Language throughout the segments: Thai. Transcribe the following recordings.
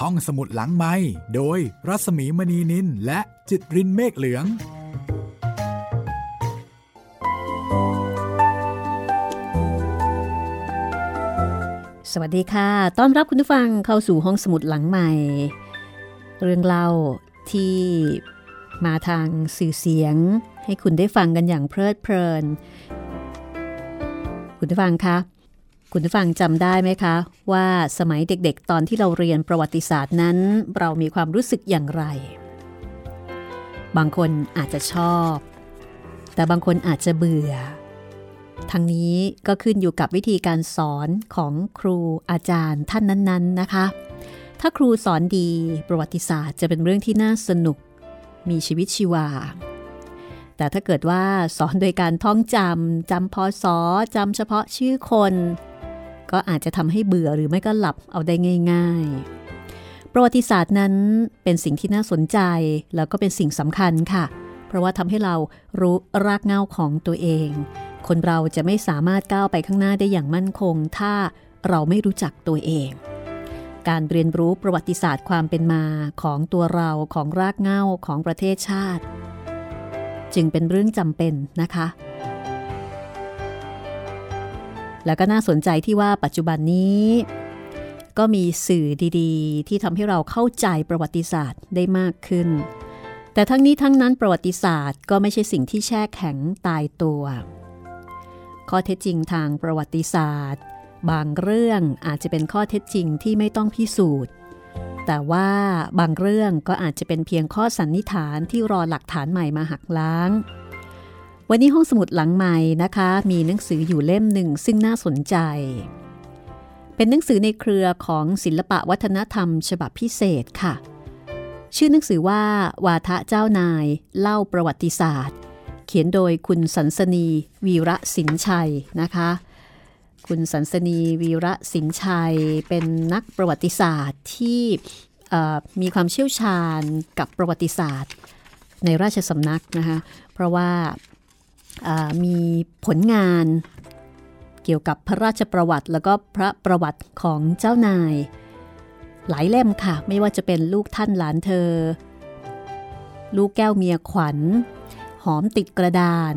ห้องสมุดหลังไม้โดยรัสมีมณีนินและจิตรินเมฆเหลือง สวัสดีค่ะ ต้อนรับคุณผู้ฟังเข้าสู่ห้องสมุดหลังใหม่ เรื่องเล่าที่มาทางสื่อเสียง ให้คุณได้ฟังกันอย่างเพลิดเพลิน คุณผู้ฟังคะ คุณผู้ฟังจำได้ไหมคะ ว่าสมัยเด็กๆ ตอนที่เราเรียนประวัติศาสตร์นั้น เรามีความรู้สึกอย่างไร บางคนอาจจะชอบ แต่บางคนอาจจะเบื่อ ทั้งนี้ก็ขึ้นอยู่กับวิธีการสอนของครูอาจารย์ท่านนั้นๆนะคะ ถ้าครูสอนดีประวัติศาสตร์จะเป็นเรื่องที่น่าสนุก มีชีวิตชีวาแต่ถ้าเกิดว่าสอนโดยการท่องจำจำพอสอจำเฉพาะชื่อคน ก็อาจจะทำให้เบื่อหรือไม่ก็หลับเอาได้ง่าย ๆ ประวัติศาสตร์นั้นเป็นสิ่งที่น่าสนใจแล้วก็เป็นสิ่งสำคัญค่ะ เพราะว่าทำให้เรารู้รากเหง้าของตัวเอง คนเราจะไม่สามารถก้าวไปข้างหน้าได้อย่างมั่นคง ถ้าเราไม่รู้จักตัวเองการเรียนรู้ประวัติศาสตร์ความเป็นมาของตัวเราของรากเหง้าของประเทศชาติ จึงเป็นเรื่องจำเป็นนะคะ แล้วก็น่าสนใจที่ว่าปัจจุบันนี้ ก็มีสื่อดีๆ ที่ทำให้เราเข้าใจประวัติศาสตร์ได้มากขึ้น แต่ทั้งนี้ทั้งนั้นประวัติศาสตร์ก็ไม่ใช่สิ่งที่แช่แข็งตายตัว ข้อเท็จจริงทางประวัติศาสตร์ บางเรื่องอาจจะเป็นข้อเท็จจริงที่ไม่ต้องพิสูจน์แต่ว่าบางเรื่องก็อาจจะเป็นเพียงข้อสันนิษฐานที่รอหลักฐานใหม่มาหักล้าง วันนี้ห้องสมุดหลังใหม่นะคะ มีหนังสืออยู่เล่มหนึ่งซึ่งน่าสนใจ เป็นหนังสือในเครือของศิลปะวัฒนธรรม ฉบับพิเศษค่ะ ชื่อหนังสือว่า วาทะเจ้านาย เล่าประวัติศาสตร์ เขียนโดยคุณสันสนีวีระสินชัยนะคะ คุณสันสนีวีระสินชัย เป็นนักประวัติศาสตร์ที่มีความเชี่ยวชาญกับประวัติศาสตร์ ในราชสำนักนะคะ เพราะว่า มีผลงานเกี่ยวกับพระราชประวัติ แล้วก็พระประวัติของเจ้านาย หลายเล่มค่ะ ไม่ว่าจะเป็นลูกท่านหลานเธอ ลูกแก้วเมียขวัญ หอมติดกระดาน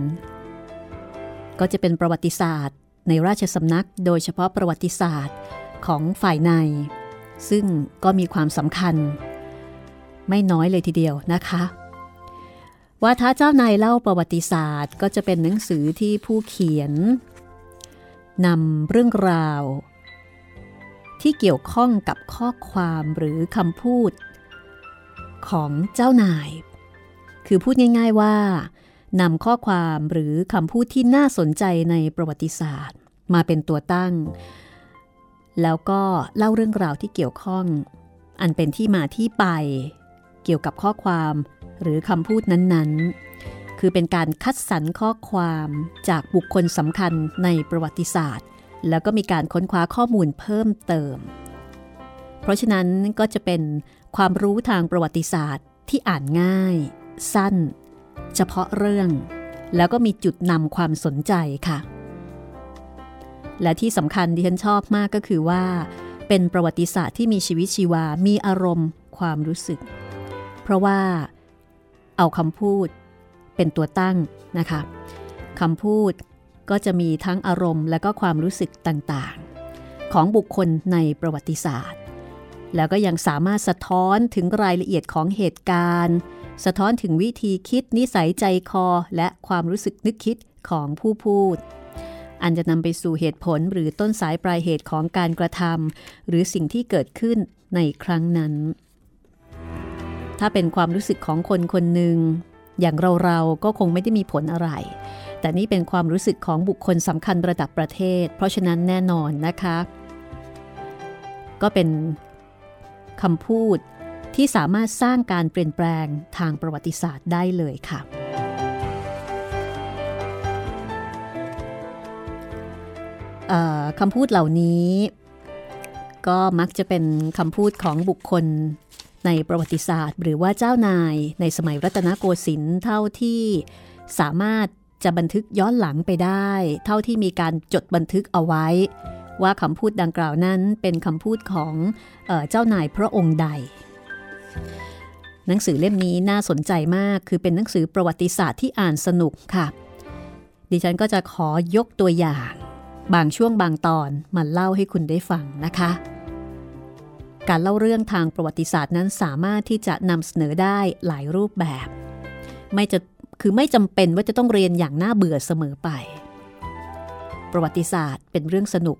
ก็จะเป็นประวัติศาสตร์ ในราชสำนักโดยเฉพาะประวัติศาสตร์ของฝ่ายใน ซึ่งก็มีความสำคัญ ไม่น้อยเลยทีเดียวนะคะ วาทะเจ้านายเล่าประวัติศาสตร์ ก็จะเป็นหนังสือที่ผู้เขียนนำเรื่องราว ที่เกี่ยวข้องกับข้อความหรือคำพูด ของเจ้านาย คือพูดง่าย ๆว่านำข้อความหรือคำพูดที่น่าสนใจในประวัติศาสตร์ มาเป็นตัวตั้ง แล้วก็เล่าเรื่องราวที่เกี่ยวข้อง อันเป็นที่มาที่ไป เกี่ยวกับข้อความ หรือคำพูดนั้นๆ คือเป็นการคัดสรรข้อความจากบุคคลสำคัญในประวัติศาสตร์ แล้วก็มีการค้นคว้าข้อมูลเพิ่มเติม เพราะฉะนั้นก็จะเป็นความรู้ทางประวัติศาสตร์ที่อ่านง่าย สั้น เฉพาะเรื่อง แล้วก็มีจุดนำความสนใจค่ะ และที่สำคัญที่ฉันชอบมากก็คือว่า เป็นประวัติศาสตร์ที่มีชีวิตชีวา มีอารมณ์ ความรู้สึก เพราะว่า เอาคำพูดเป็นตัวตั้งนะคะคำพูดก็จะมีทั้งอารมณ์และก็ความรู้สึกต่างๆ ของบุคคลในประวัติศาสตร์ แล้วก็ยังสามารถสะท้อนถึงรายละเอียดของเหตุการณ์ สะท้อนถึงวิธีคิดนิสัยใจคอ และความรู้สึกนึกคิดของผู้พูด อันจะนำไปสู่เหตุผลหรือต้นสายปลายเหตุของการกระทำหรือสิ่งที่เกิดขึ้นในครั้งนั้น ถ้าเป็นความรู้สึกของคนคนหนึ่งอย่างเราๆก็คงไม่ได้มีผลอะไร แต่นี่เป็นความรู้สึกของบุคคลสำคัญระดับประเทศ เพราะฉะนั้นแน่นอนนะคะ ก็เป็นคำพูดที่สามารถสร้างการเปลี่ยนแปลงทางประวัติศาสตร์ได้เลยค่ะ คำพูดเหล่านี้ ก็มักจะเป็นคำพูดของบุคคล ในประวัติศาสตร์ หรือว่าเจ้านายในสมัยรัตนโกสินทร์เท่าที่สามารถจะบันทึกย้อนหลังไปได้ เท่าที่มีการจดบันทึกเอาไว้ ว่าคำพูดดังกล่าวนั้นเป็นคำพูดของเออเจ้านายพระองค์ใด หนังสือเล่มนี้น่าสนใจมากคือเป็นหนังสือประวัติศาสตร์ที่อ่านสนุกค่ะ ดิฉันก็จะขอยกตัวอย่าง บางช่วงบางตอนมาเล่าให้คุณได้ฟังนะคะ การเล่าเรื่องทางประวัติศาสตร์นั้นสามารถที่จะนำเสนอได้หลายรูปแบบ ไม่จะคือไม่จำเป็นว่าจะต้องเรียนอย่างน่าเบื่อเสมอไป ประวัติศาสตร์เป็นเรื่องสนุก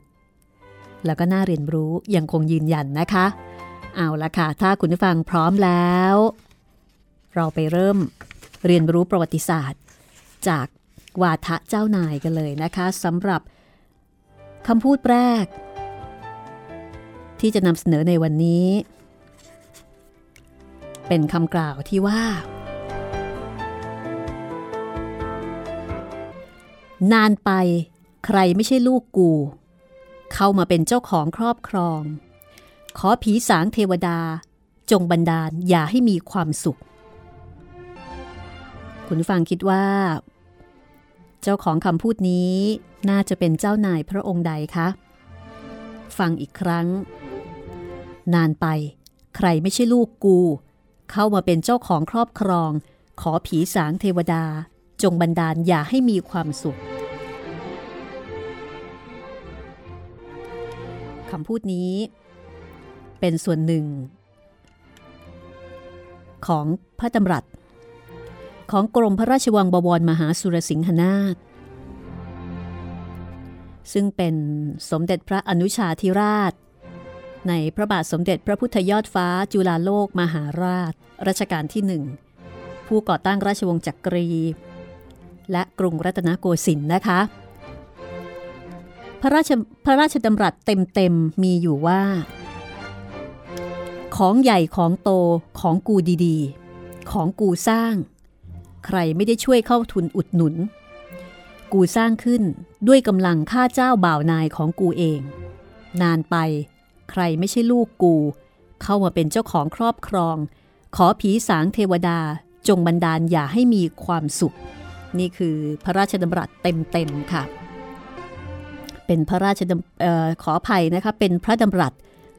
แล้วก็น่าเรียนรู้ยังคงยืนยันนะคะ เอาละค่ะ ถ้าคุณผู้ฟังพร้อมแล้ว เราไปเริ่มเรียนรู้ประวัติศาสตร์ จากวาทะเจ้านายกันเลยนะคะสำหรับคำพูดแรก ที่จะนำเสนอในวันนี้ เป็นคำกล่าวที่ว่า นานไปใครไม่ใช่ลูกกู เข้ามาเป็นเจ้าของครอบครอง ขอผีสางเทวดาจงบันดาลอย่าให้มีความสุข คุณฟังคิดว่า เจ้าของคำพูดนี้น่าจะเป็นเจ้านายพระองค์ใดคะ ฟังอีกครั้ง นานไป ใครไม่ใช่ลูกกู เข้ามาเป็นเจ้าของครอบครอง ขอผีสางเทวดา จงบันดาลอย่าให้มีความสุขคำพูดนี้ เป็นส่วนหนึ่ง ของพระดำรัส ของกรมพระราชวังบวรมหาสุรสิงหนาถซึ่งเป็นสมเด็จพระอนุชาธิราช ในพระบาทสมเด็จพระพุทธยอดฟ้าจุฬาโลกมหาราชรัชกาลที่หนึ่งผู้ก่อตั้งราชวงศ์จักรี และกรุงรัตนโกสินทร์นะคะ พระราชพระราชดำรัสเต็มๆมีอยู่ว่า ของใหญ่ของโตของกูดีๆ ของกูสร้าง ใครไม่ได้ช่วยเข้าทุนอุดหนุน กูสร้างขึ้นด้วยกำลังข้าเจ้าบ่าวนายของกูเอง นานไป ใครไม่ใช่ลูกกู เข้ามาเป็นเจ้าของครอบครอง ขอผีสางเทวดาจงบันดาลอย่าให้มีความสุข นี่คือพระราชดำรัสเต็มๆค่ะ เป็นพระราชดำออขออภัยนะคะเป็นพระดำรัส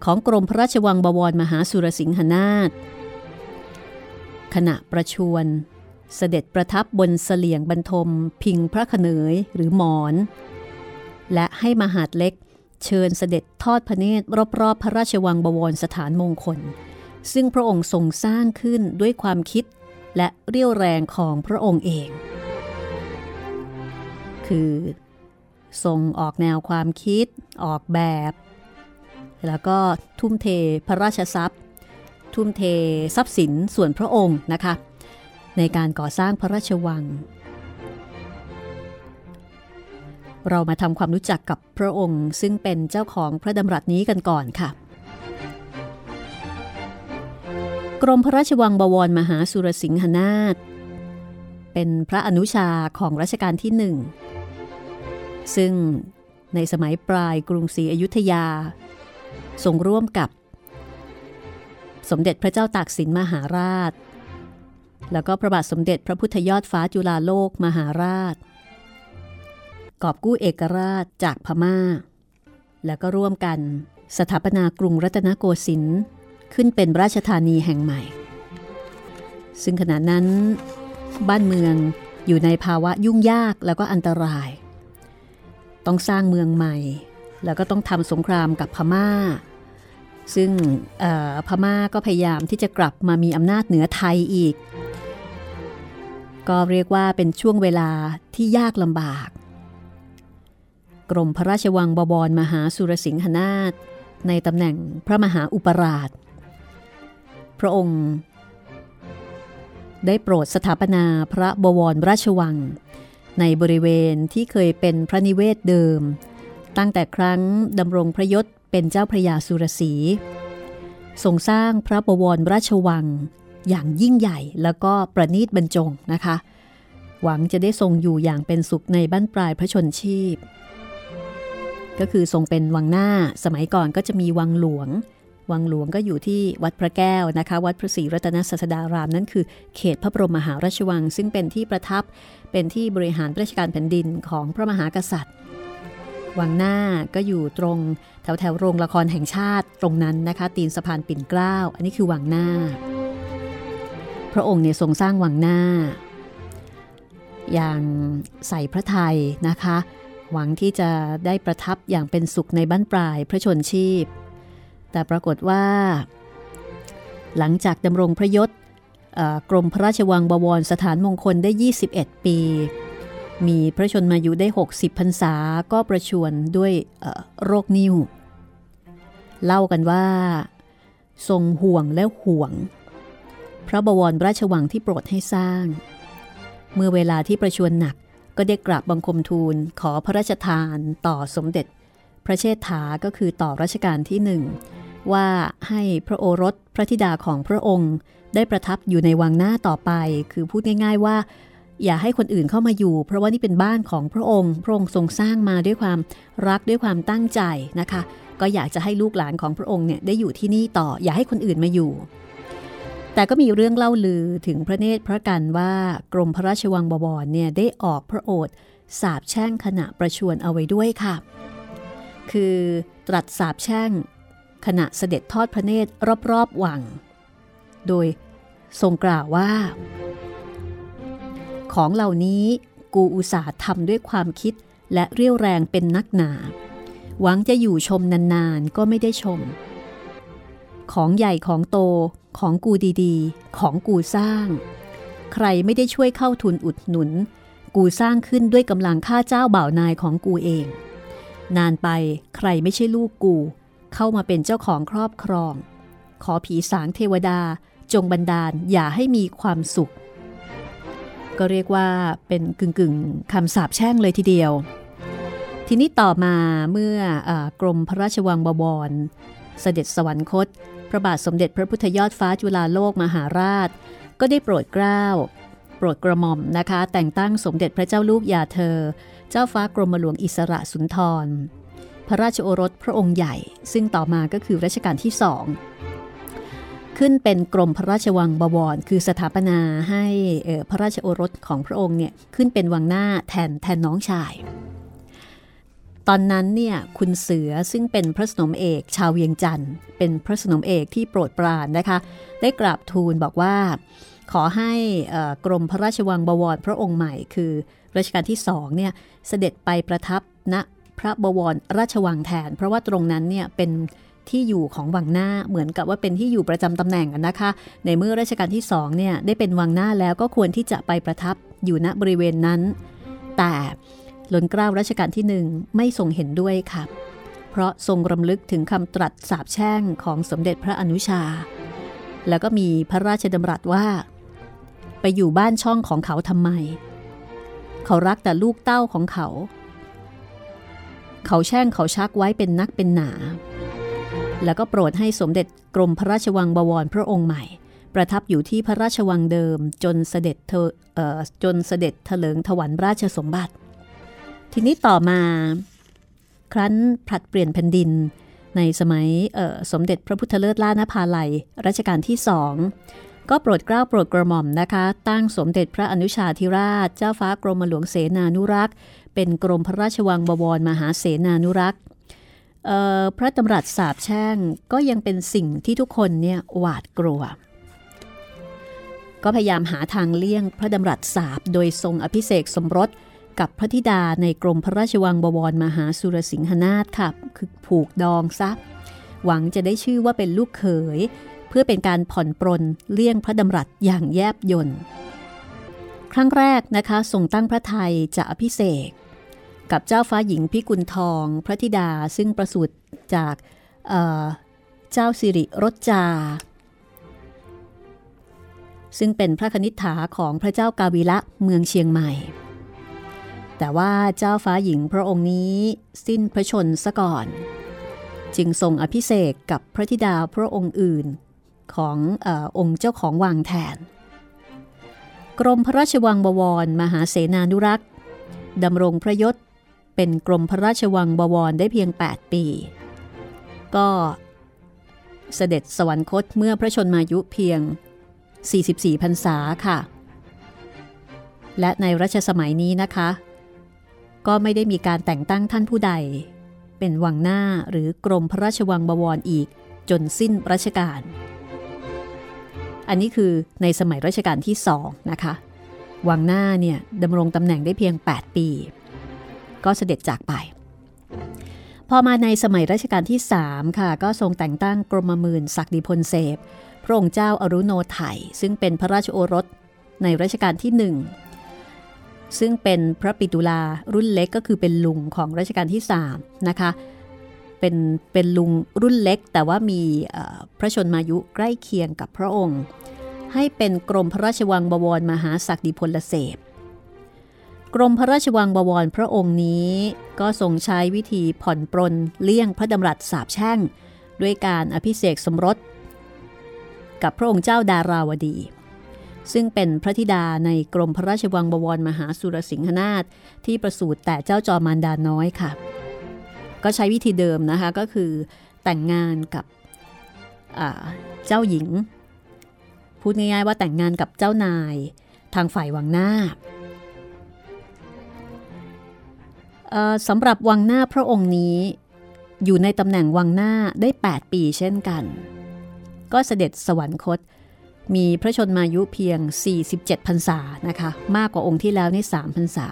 ของกรมพระราชวังบวรมหาสุรสิงหนาถขณะประชวรเสด็จประทับบนเสลียงบรรทม พิงพระขเนยหรือหมอน และให้มหาดเล็ก เชิญเสด็จทอดพระเนตรรอบๆ พระราชวังบวรสถานมงคล ซึ่งพระองค์ทรงสร้างขึ้นด้วยความคิดและเรี่ยวแรงของพระองค์เอง คือทรงออกแนวความคิด ออกแบบ แล้วก็ทุ่มเทพระราชทรัพย์ ทุ่มเททรัพย์สินส่วนพระองค์นะคะ ในการก่อสร้างพระราชวัง เรามาทำความรู้จักกับพระองค์ ซึ่งเป็นเจ้าของพระดำรัสนี้กันก่อนค่ะ กรมพระราชวังบวรมหาสุรสิงหนาถเป็นพระอนุชาของรัชกาลที่หนึ่ง ซึ่งในสมัยปลายกรุงศรีอยุธยาทรงร่วมกับ สมเด็จพระเจ้าตากสินมหาราช แล้วก็พระบาทสมเด็จพระพุทธยอดฟ้าจุฬาโลกมหาราช กอบกู้เอกราชจากพมา่า แล้วก็ร่วมกันสถาปนากรุงรัตนโกสินทร์ขึ้นเป็นราชธานีแห่งใหม่ ซึ่งขณะนั้น บ้านเมืองอยู่ในภาวะยุ่งยากแล้วก็อันตราย ต้องสร้างเมืองใหม่ แล้วก็ต้องทำสงครามกับพมา่า ซึ่งพม่าก็พยายามที่จะกลับมามีอำนาจเหนือไทยอีก ก็เรียกว่าเป็นช่วงเวลาที่ยากลำบาก กรมพระราชวังบวรมหาสุรสิงหนาถในตำแหน่งพระมหาอุปราช พระองค์ ได้โปรดสถาปนาพระบวรราชวัง ในบริเวณที่เคยเป็นพระนิเวศเดิม ตั้งแต่ครั้งดำรงพระยศเป็นเจ้าพระยาสุรสีทรงสร้างพระบวรราชวังอย่างยิ่งใหญ่แล้วก็ประณีตบรรจงนะคะ หวังจะได้ทรงอยู่อย่างเป็นสุขในบ้านปลายพระชนชีพ ก็คือทรงเป็นวังหน้าสมัยก่อนก็จะมีวังหลวง วังหลวงก็อยู่ที่วัดพระแก้วนะคะ วัดพระศรีรัตนศาสดารามนั่นคือ เขตพระบรมมหาราชวัง ซึ่งเป็นที่ประทับเป็นที่บริหารราชการแผ่นดินของพระมหากษัตริย์ วังหน้าก็อยู่ตรงแถวแถวโรงละครแห่งชาติตรงนั้นนะคะ ตีนสะพานปิ่นเกล้า อันนี้คือวังหน้า พระองค์เนี่ยทรงสร้างวังหน้า อย่างใส่พระไทยนะคะ หวังที่จะได้ประทับอย่างเป็นสุขในบ้านปลายพระชนชีพ แต่ปรากฏว่า หลังจากดำรงพระยศกรมพระราชวังบวรสถานมงคลได้ 21 ปี มีพระชนมายุได้ 60พรรษาก็ประชวนด้วยโรคนิ่ว เล่ากันว่า ทรงห่วงและห่วง พระบวรราชวังที่โปรดให้สร้าง เมื่อเวลาที่ประชวนหนัก ก็ได้กราบบังคมทูลขอพระราชทานต่อสมเด็จ พระเชษฐาก็คือต่อรัชกาลที่หนึ่งว่าให้พระโอรสพระธิดาของพระองค์ได้ประทับอยู่ในวังหน้าต่อไป คือพูดง่าย ๆว่า อย่าให้คนอื่นเข้ามาอยู่ เพราะว่านี่เป็นบ้านของพระองค์ พระองค์ทรงสร้างมาด้วยความรักด้วยความตั้งใจนะคะ ก็อยากจะให้ลูกหลานของพระองค์เนี่ยได้อยู่ที่นี่ต่อ อย่าให้คนอื่นมาอยู่ แต่ก็มีเรื่องเล่าลือถึงพระเนตรพระกันว่ากรมพระราชวังบวรเนี่ยได้ออกพระโอษฐ์สาบแช่งขณะประชวรเอาไว้ด้วยค่ะ คือตรัสสาบแช่งขณะเสด็จทอดพระเนตรรอบๆวัง โดยทรงกล่าวว่า ของเหล่านี้กูอุตส่าห์ทำด้วยความคิดและเรี่ยวแรงเป็นนักหนา หวังจะอยู่ชมนานๆ ก็ไม่ได้ชม ของใหญ่ของโต ของกูดีๆ ของกูสร้าง ใครไม่ได้ช่วยเข้าทุนอุดหนุน กูสร้างขึ้นด้วยกำลังค่าเจ้าบ่าวนายของกูเอง นานไปใครไม่ใช่ลูกกู เข้ามาเป็นเจ้าของครอบครอง ขอผีสางเทวดาจงบันดาลอย่าให้มีความสุข ก็เรียกว่าเป็นกึ่งกึ่งคำสาปแช่งเลยทีเดียว ทีนี้ต่อมาเมื่อกรมพระราชวังบวร เสด็จสวรรคต พระบาทสมเด็จพระพุทธยอดฟ้าจุฬาโลกมหาราช ก็ได้โปรดเกล้า โปรดกระหม่อมนะคะ แต่งตั้งสมเด็จพระเจ้าลูกยาเธอ เจ้าฟ้ากรมหลวงอิสระสุนทร พระราชโอรสพระองค์ใหญ่ ซึ่งต่อมาก็คือรัชกาลที่สองขึ้นเป็นกรมพระราชวังบวร คือสถาปนาให้พระราชโอรสของพระองค์เนี่ยขึ้นเป็นวังหน้าแทนแทนน้องชาย ตอนนั้นเนี่ยคุณเสือซึ่งเป็นพระสนมเอกชาวเวียงจันทร์ เป็นพระสนมเอกที่โปรดปรานนะคะ ได้กราบทูลบอกว่า ขอให้กรมพระราชวังบวรพระองค์ใหม่ คือรัชกาลที่สองเนี่ยเสด็จไปประทับณพระบวรราชวังแทน เพราะว่าตรงนั้นเนี่ยเป็นที่อยู่ของวังหน้าเหมือนกับว่าเป็นที่อยู่ประจำตำแหน่งนะคะ ในเมื่อรัชกาลที่สองเนี่ยได้เป็นวังหน้าแล้วก็ควรที่จะไปประทับอยู่ณบริเวณนั้น แต่ ล้นเกล้ารัชกาลที่หนึ่งไม่ทรงเห็นด้วยค่ะ เพราะทรงรำลึกถึงคำตรัสสาบแช่งของสมเด็จพระอนุชา แล้วก็มีพระราชดำรัสว่า ไปอยู่บ้านช่องของเขาทำไม เขารักแต่ลูกเต้าของเขา เขาแช่งเขาชักไว้เป็นนักเป็นหนา แล้วก็โปรดให้สมเด็จกรมพระราชวังบวรพระองค์ใหม่ประทับอยู่ที่พระราชวังเดิมจนเสด็จเธอจนเสด็จเถลิงถวันราชสมบัติ ทีนี้ต่อมา ครั้นผลัดเปลี่ยนแผ่นดิน ในสมัยสมเด็จพระพุทธเลิศล่านภาลัยรัชกาลที่สองก็โปรดเกล้าโปรดกระหม่อมนะคะ ตั้งสมเด็จพระอนุชาธิราช เจ้าฟ้ากรมหลวงเสนานุรักษ์ เป็นกรมพระราชวังบวรมหาเสนานุรักษ์พระตำรัสสาบแช่งก็ยังเป็นสิ่งที่ทุกคนเนี่ยหวาดกลัว ก็พยายามหาทางเลี่ยงพระดำรัสสาบโดยทรงอภิเษกสมรส กับพระธิดาในกรมพระราชวังบวรมหาสุรสิงหนาถค่ะคือผูกดองซับหวังจะได้ชื่อว่าเป็นลูกเขย เพื่อเป็นการผ่อนปรนเลี่ยงพระดำรัสอย่างแยบยนต์ครั้งแรกนะคะทรงตั้งพระไทยจะอภิเษกกับเจ้าฟ้าหญิงพิกุลทองพระธิดาซึ่งประสูติจากเเจ้าสิริรจาซึ่งเป็นพระคณิษฐาของพระเจ้ากาวิละเมืองเชียงใหม่ แต่ว่าเจ้าฟ้าหญิงพระองค์นี้สิ้นพระชนซะก่อน จึงทรงอภิเษกกับพระธิดาพระองค์อื่นของอองค์เจ้าของวังแทน กรมพระราชวังบวรมหาเสนานุรักษ์ดำรงพระยศเป็นกรมพระราชวังบวรได้เพียง 8 ปี ก็เสด็จสวรรคตเมื่อพระชนมายุเพียง 44พรรษาค่ะ และในรัชสมัยนี้นะคะ ก็ไม่ได้มีการแต่งตั้งท่านผู้ใด เป็นวังหน้าหรือกรมพระราชวังบวรอีกจนสิ้นรัชกาล อันนี้คือในสมัยรัชกาลที่สองนะคะ วังหน้าเนี่ยดำรงตำแหน่งได้เพียง 8 ปี ก็เสด็จจากไป พอมาในสมัยรัชกาลที่ 3 ค่ะ ก็ทรงแต่งตั้งกรมมื่นศักดิพลเสพพระองค์เจ้าอารุโนไทยซึ่งเป็นพระราชโอรสในรัชกาลที่หนึ่ง ซึ่งเป็นพระปิตุลารุ่นเล็กก็คือเป็นลุงของรัชกาลที่3นะคะเป็นเป็นลุงรุ่นเล็ก แต่ว่ามีพระชนมายุใกล้เคียงกับพระองค์ ให้เป็นกรมพระราชวังบวรมหาศักดิพลเสพกรมพระราชวังบวรพระองค์นี้ก็ทรงใช้วิธีผ่อนปรนเลี่ยงพระดำรัสสาบแช่ง ด้วยการอภิเษกสมรส กับพระองค์เจ้าดาราวดี ซึ่งเป็นพระธิดาในกรมพระราชวังบวรมหาสุรสิงหนาถที่ประสูติแต่เจ้าจอมารดาน้อยค่ะ ก็ใช้วิธีเดิมนะคะก็คือแต่งงานกับเจ้าหญิง พูดง่ายๆว่าแต่งงานกับเจ้านายทางฝ่ายวังหน้าสำหรับวังหน้าพระองค์นี้อยู่ในตำแหน่งวังหน้าได้ 8 ปีเช่นกัน ก็เสด็จสวรรคต มีพระชนมายุเพียง 47พรรษานะคะ มากกว่าองค์ที่แล้วนี่3พรรษา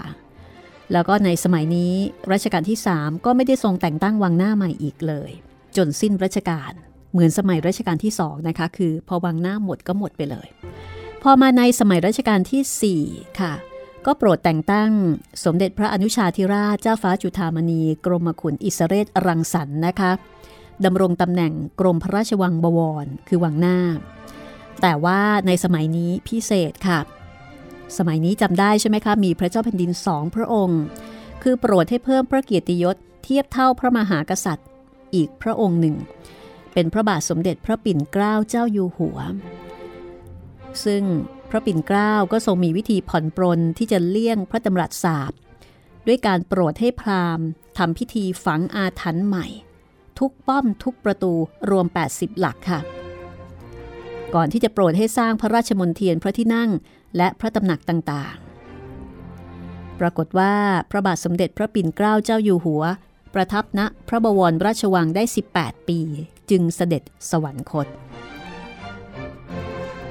แล้วก็ในสมัยนี้รัชกาลที่ 3 ก็ไม่ได้ทรงแต่งตั้งวังหน้าใหม่อีกเลย จนสิ้นรัชกาลเหมือนสมัยรัชกาลที่2นะคะ คือพอวังหน้าหมดก็หมดไปเลย พอมาในสมัยรัชกาลที่ 4 ค่ะ ก็โปรดแต่งตั้งสมเด็จพระอนุชาธิราชเจ้าฟ้าจุฑามณีกรมขุนอิสเรศรังสรรค์นะคะดำรงตำแหน่งกรมพระราชวังบวร คือวังหน้า แต่ว่าในสมัยนี้พิเศษค่ะ สมัยนี้จำได้ใช่ไหมคะ มีพระเจ้าแผ่นดินสองพระองค์ คือโปรดให้เพิ่มพระเกียรติยศเทียบเท่าพระมหากษัตริย์ อีกพระองค์หนึ่ง เป็นพระบาทสมเด็จพระปิ่นเกล้าเจ้าอยู่หัว ซึ่งพระปิ่นเกล้าก็ทรงมีวิธีผ่อนปรนที่จะเลี่ยงพระดำรัสสาบด้วยการโปรดให้พราหมณ์ทำพิธีฝังอาถรรพ์ใหม่ ทุกป้อมทุกประตูรวม 80 หลักค่ะ ก่อนที่จะโปรดให้สร้างพระราชมนเทียนพระที่นั่ง และพระตำหนักต่างๆ ปรากฏว่าพระบาทสมเด็จพระปิ่นเกล้าเจ้าอยู่หัว ประทับณพระบวรราชวังได้ 18 ปี จึงเสด็จสวรรคต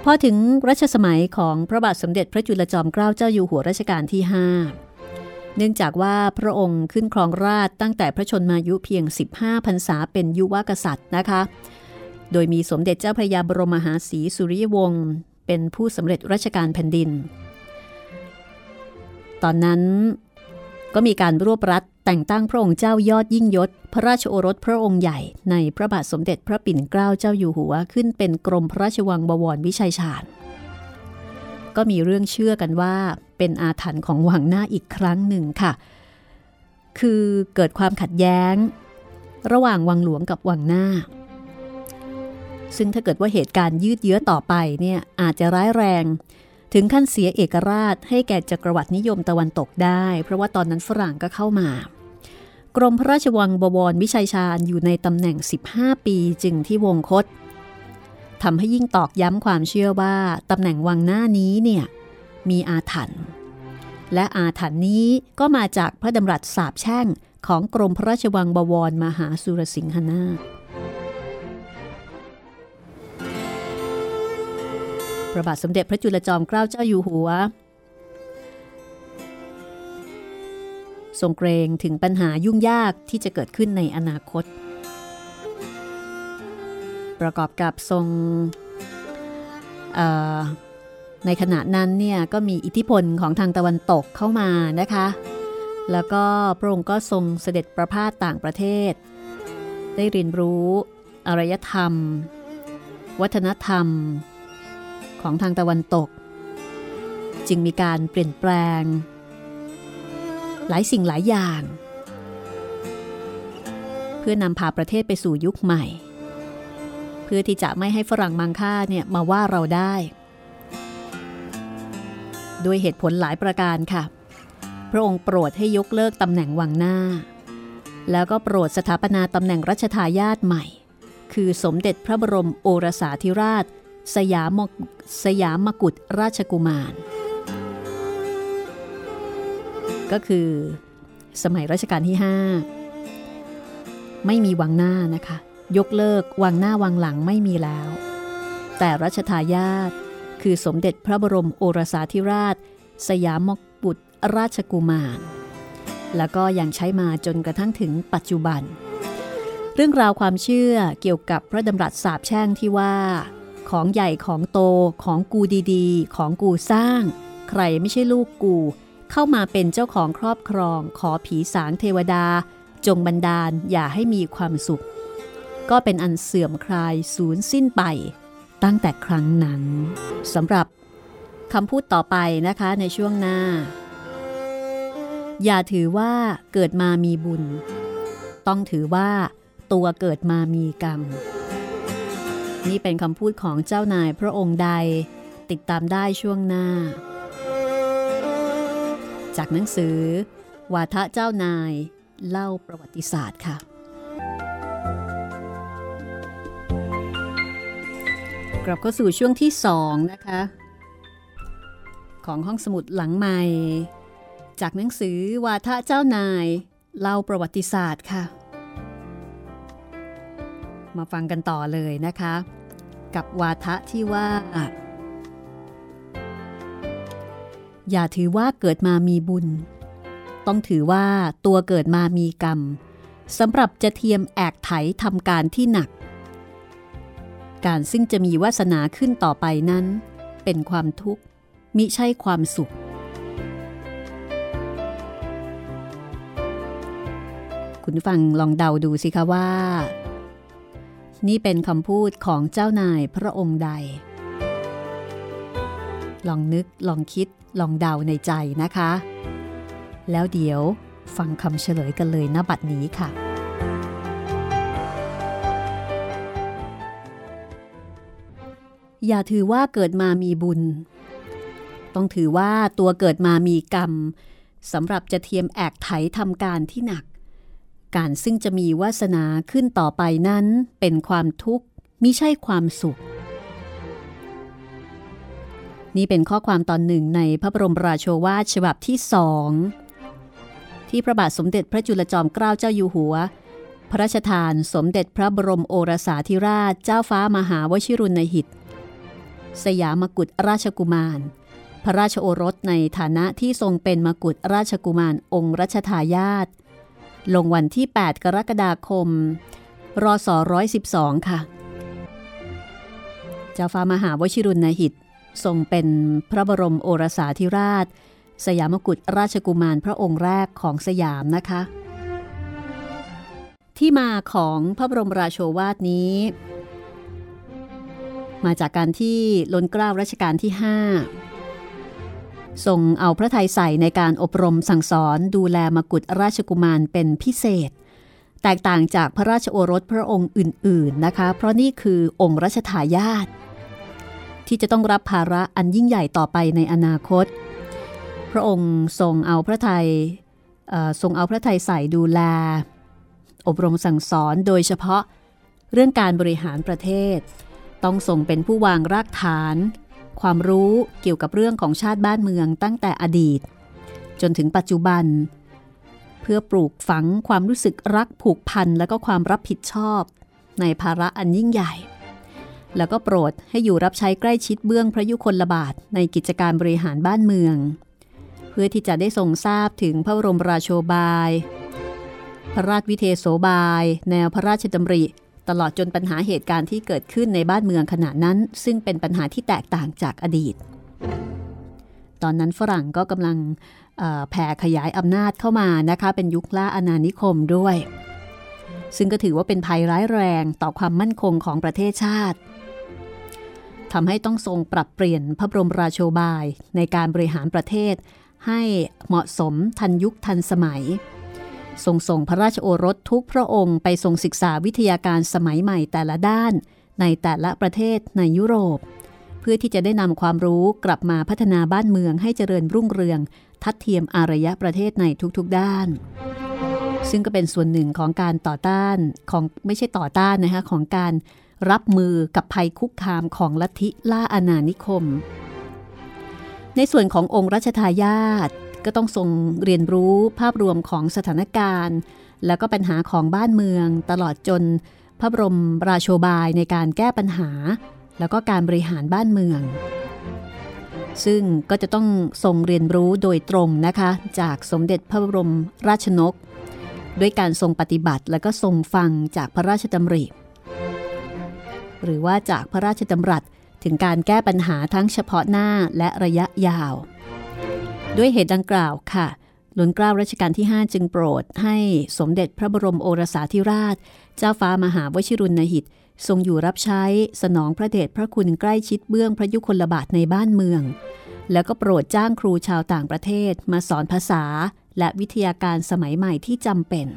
พอถึงรัชสมัยของพระบาทสมเด็จพระจุลจอมเกล้าเจ้าอยู่หัวรัชกาลที่ 5 เนื่องจากว่าพระองค์ขึ้นครองราชตั้งแต่พระชนมายุเพียง 15พรรษาเป็นยุวกษัตริย์นะคะ โดยมีสมเด็จเจ้าพระยาบรมมหาศรีสุริยวงศ์เป็นผู้สำเร็จราชการแผ่นดิน ตอนนั้นก็มีการรวบรัดแต่งตั้งพระองค์เจ้ายอดยิ่งยศ พระราชโอรสพระองค์ใหญ่ในพระบาทสมเด็จพระปิ่นเกล้าเจ้าอยู่หัวขึ้นเป็นกรมพระราชวังบวรวิชัยชาญ ก็มีเรื่องเชื่อกันว่าเป็นอาถรรพ์ของวังหน้าอีกครั้งหนึ่งค่ะ คือเกิดความขัดแย้ง ระหว่างวังหลวงกับวังหน้า ซึ่งถ้าเกิดว่าเหตุการณ์ยืดเยื้อต่อไปเนี่ยอาจจะร้ายแรง ถึงขั้นเสียเอกราชให้แก่จักรวรรดินิยมตะวันตกได้ เพราะว่าตอนนั้นฝรั่งก็เข้ามากรมพระราชวังบวรวิชัยชาญอยู่ในตำแหน่ง 15 ปีจึงที่วงคตทำให้ยิ่งตอกย้ำความเชื่อว่าตำแหน่งวังหน้านี้เนี่ยมีอาถรรพ์และอาถรรพ์นี้ก็มาจากพระดำรัสสาบแช่งของกรมพระราชวังบวรมหาสุรสิงหนาถ พระบาทสมเด็จพระจุลจอมเกล้าเจ้าอยู่หัว ทรงเกรงถึงปัญหายุ่งยากที่จะเกิดขึ้นในอนาคต ประกอบกับทรงในขณะนั้นเนี่ยก็มีอิทธิพลของทางตะวันตกเข้ามานะคะ แล้วก็พระองค์ก็ทรงเสด็จประพาสต่างประเทศ ได้เรียนรู้อารยธรรม วัฒนธรรม ของทางตะวันตก จึงมีการเปลี่ยนแปลง หลายสิ่งหลายอย่าง เพื่อนำพาประเทศไปสู่ยุคใหม่ เพื่อที่จะไม่ให้ฝรั่งมังค่าเนี่ยมาว่าเราได้ ด้วยเหตุผลหลายประการค่ะ พระองค์โปรดให้ยกเลิกตำแหน่งวังหน้า แล้วก็โปรดสถาปนาตำแหน่งรัชทายาทใหม่คือสมเด็จพระบรมโอรสาธิราช สยามสยามมกุฎราชกุมาร ก็คือสมัยรัชกาลที่ 5 ไม่มีวังหน้านะคะ ยกเลิกวังหน้าวังหลังไม่มีแล้ว แต่รัชทายาทคือสมเด็จพระบรมโอรสาธิราช สยามมกุฎราชกุมาร แล้วก็ยังใช้มาจนกระทั่งถึงปัจจุบัน เรื่องราวความเชื่อเกี่ยวกับพระดำรัสสาบแช่งที่ว่า ของใหญ่ของโตของกูดีๆ ของกูสร้าง ใครไม่ใช่ลูกกู เข้ามาเป็นเจ้าของครอบครอง ขอผีสางเทวดา จงบันดาลอย่าให้มีความสุข ก็เป็นอันเสื่อมคลายสูญสิ้นไป ตั้งแต่ครั้งนั้นสำหรับคำพูดต่อไปนะคะในช่วงหน้า อย่าถือว่าเกิดมามีบุญ ต้องถือว่าตัวเกิดมามีกรรม นี่เป็นคำพูดของเจ้านายพระองค์ใด ติดตามได้ช่วงหน้า จากหนังสือ วาทะเจ้านาย เล่าประวัติศาสตร์ค่ะ กลับเข้าสู่ช่วงที่สองนะคะ ของห้องสมุดหลังใหม่ จากหนังสือวาทะเจ้านาย เล่าประวัติศาสตร์ค่ะ มาฟังกันต่อเลยนะคะ กับวาทะที่ว่า อย่าถือว่าเกิดมามีบุญ ต้องถือว่าตัวเกิดมามีกรรมสำหรับจะเทียมแอกไถทำการที่หนัก การซึ่งจะมีวาสนาขึ้นต่อไปนั้น เป็นความทุกข์มิใช่ความสุข คุณฟังลองเดาดูสิคะว่า นี่เป็นคำพูดของเจ้านายพระองค์ใด ลองนึกลองคิดลองเดาในใจนะคะ แล้วเดี๋ยวฟังคำเฉลยกันเลยณบัดนี้ค่ะ อย่าถือว่าเกิดมามีบุญ ต้องถือว่าตัวเกิดมามีกรรมสำหรับจะเทียมแอกไถทำการที่หนัก การซึ่งจะมีวาสนาขึ้นต่อไปนั้นเป็นความทุกข์มิใช่ความสุข นี่เป็นข้อความตอนหนึ่งในพระบรมราโชวาทฉบับที่สองที่พระบาทสมเด็จพระจุลจอมเกล้าเจ้าอยู่หัว พระราชทานสมเด็จพระบรมโอรสาธิราชเจ้าฟ้ามหาวชิรุณหิต สยามกุฎราชกุมาร พระราชโอรสในฐานะที่ทรงเป็นมกุฎราชกุมารองค์รัชทายาท ลงวันที่ 8 กรกฎาคม รศ112 ค่ะ เจ้าฟ้ามหาวชิรุณหิต ทรงเป็นพระบรมโอรสาธิราช สยามกุฎราชกุมารพระองค์แรกของสยามนะคะ ที่มาของพระบรมราโชวาทนี้ มาจากการที่ล้นเกล้ารัชกาลที่ 5 ทรงเอาพระทัยใส่ในการอบรมสั่งสอนดูแลมกุฎราชกุมารเป็นพิเศษ แตกต่างจากพระราชโอรสพระองค์อื่น ๆนะคะ เพราะนี่คือองค์รัชทายาทที่จะต้องรับภาระอันยิ่งใหญ่ต่อไปในอนาคต พระองค์ทรงเอาพระทัยทรงเอาพระทัยใส่ดูแล อบรมสั่งสอนโดยเฉพาะเรื่องการบริหารประเทศ ต้องทรงเป็นผู้วางรากฐาน ความรู้เกี่ยวกับเรื่องของชาติบ้านเมืองตั้งแต่อดีต จนถึงปัจจุบัน เพื่อปลูกฝังความรู้สึกรักผูกพันและก็ความรับผิดชอบ ในภาระอันยิ่งใหญ่ แล้วก็โปรดให้อยู่รับใช้ใกล้ชิดเบื้องพระยุคลบาทในกิจการบริหารบ้านเมือง เพื่อที่จะได้ทรงทราบถึงพระบรมราโชบาย พระราชวิเทโสบาย แนวพระราชดำริ ตลอดจนปัญหาเหตุการณ์ที่เกิดขึ้นในบ้านเมืองขณะนั้น ซึ่งเป็นปัญหาที่แตกต่างจากอดีต ตอนนั้นฝรั่งก็กำลังแผ่ขยายอำนาจเข้ามานะคะ เป็นยุคล่าอาณานิคมด้วย ซึ่งก็ถือว่าเป็นภัยร้ายแรงต่อความมั่นคงของประเทศชาติทำให้ต้องทรงปรับเปลี่ยนพระบรมราโชบายในการบริหารประเทศ ให้เหมาะสมทันยุคทันสมัย ทรงส่งพระราชโอรสทุกพระองค์ไปทรงศึกษาวิทยาการสมัยใหม่แต่ละด้านในแต่ละประเทศในยุโรป เพื่อที่จะได้นำความรู้กลับมาพัฒนาบ้านเมืองให้เจริญรุ่งเรือง ทัดเทียมอารยะประเทศในทุกๆด้าน ซึ่งก็เป็นส่วนหนึ่งของการต่อต้านของไม่ใช่ต่อต้านนะคะของการรับมือกับภัยคุกคามของลัทธิล่าอาณานิคม ในส่วนขององค์รัชทายาท ก็ต้องทรงเรียนรู้ภาพรวมของสถานการณ์ แล้วก็ปัญหาของบ้านเมือง ตลอดจนพระบรมราโชบายในการแก้ปัญหา แล้วก็การบริหารบ้านเมือง ซึ่งก็จะต้องทรงเรียนรู้โดยตรงนะคะ จากสมเด็จพระบรมราชนก ด้วยการทรงปฏิบัติและก็ทรงฟังจากพระราชดำริ หรือว่าจากพระราชดำรัสถึงการแก้ปัญหาทั้งเฉพาะหน้าและระยะยาว ด้วยเหตุดังกล่าวค่ะหล้นเกล้ารัชกาลที่ 5 จึงโปรดให้สมเด็จพระบรมโอรสาธิราช เจ้าฟ้ามหาวชิรุณหิต ทรงอยู่รับใช้สนองพระเดชพระคุณใกล้ชิดเบื้องพระยุคลบาทในบ้านเมือง แล้วก็โปรดจ้างครูชาวต่างประเทศมาสอนภาษา และวิทยาการสมัยใหม่ที่จำเป็น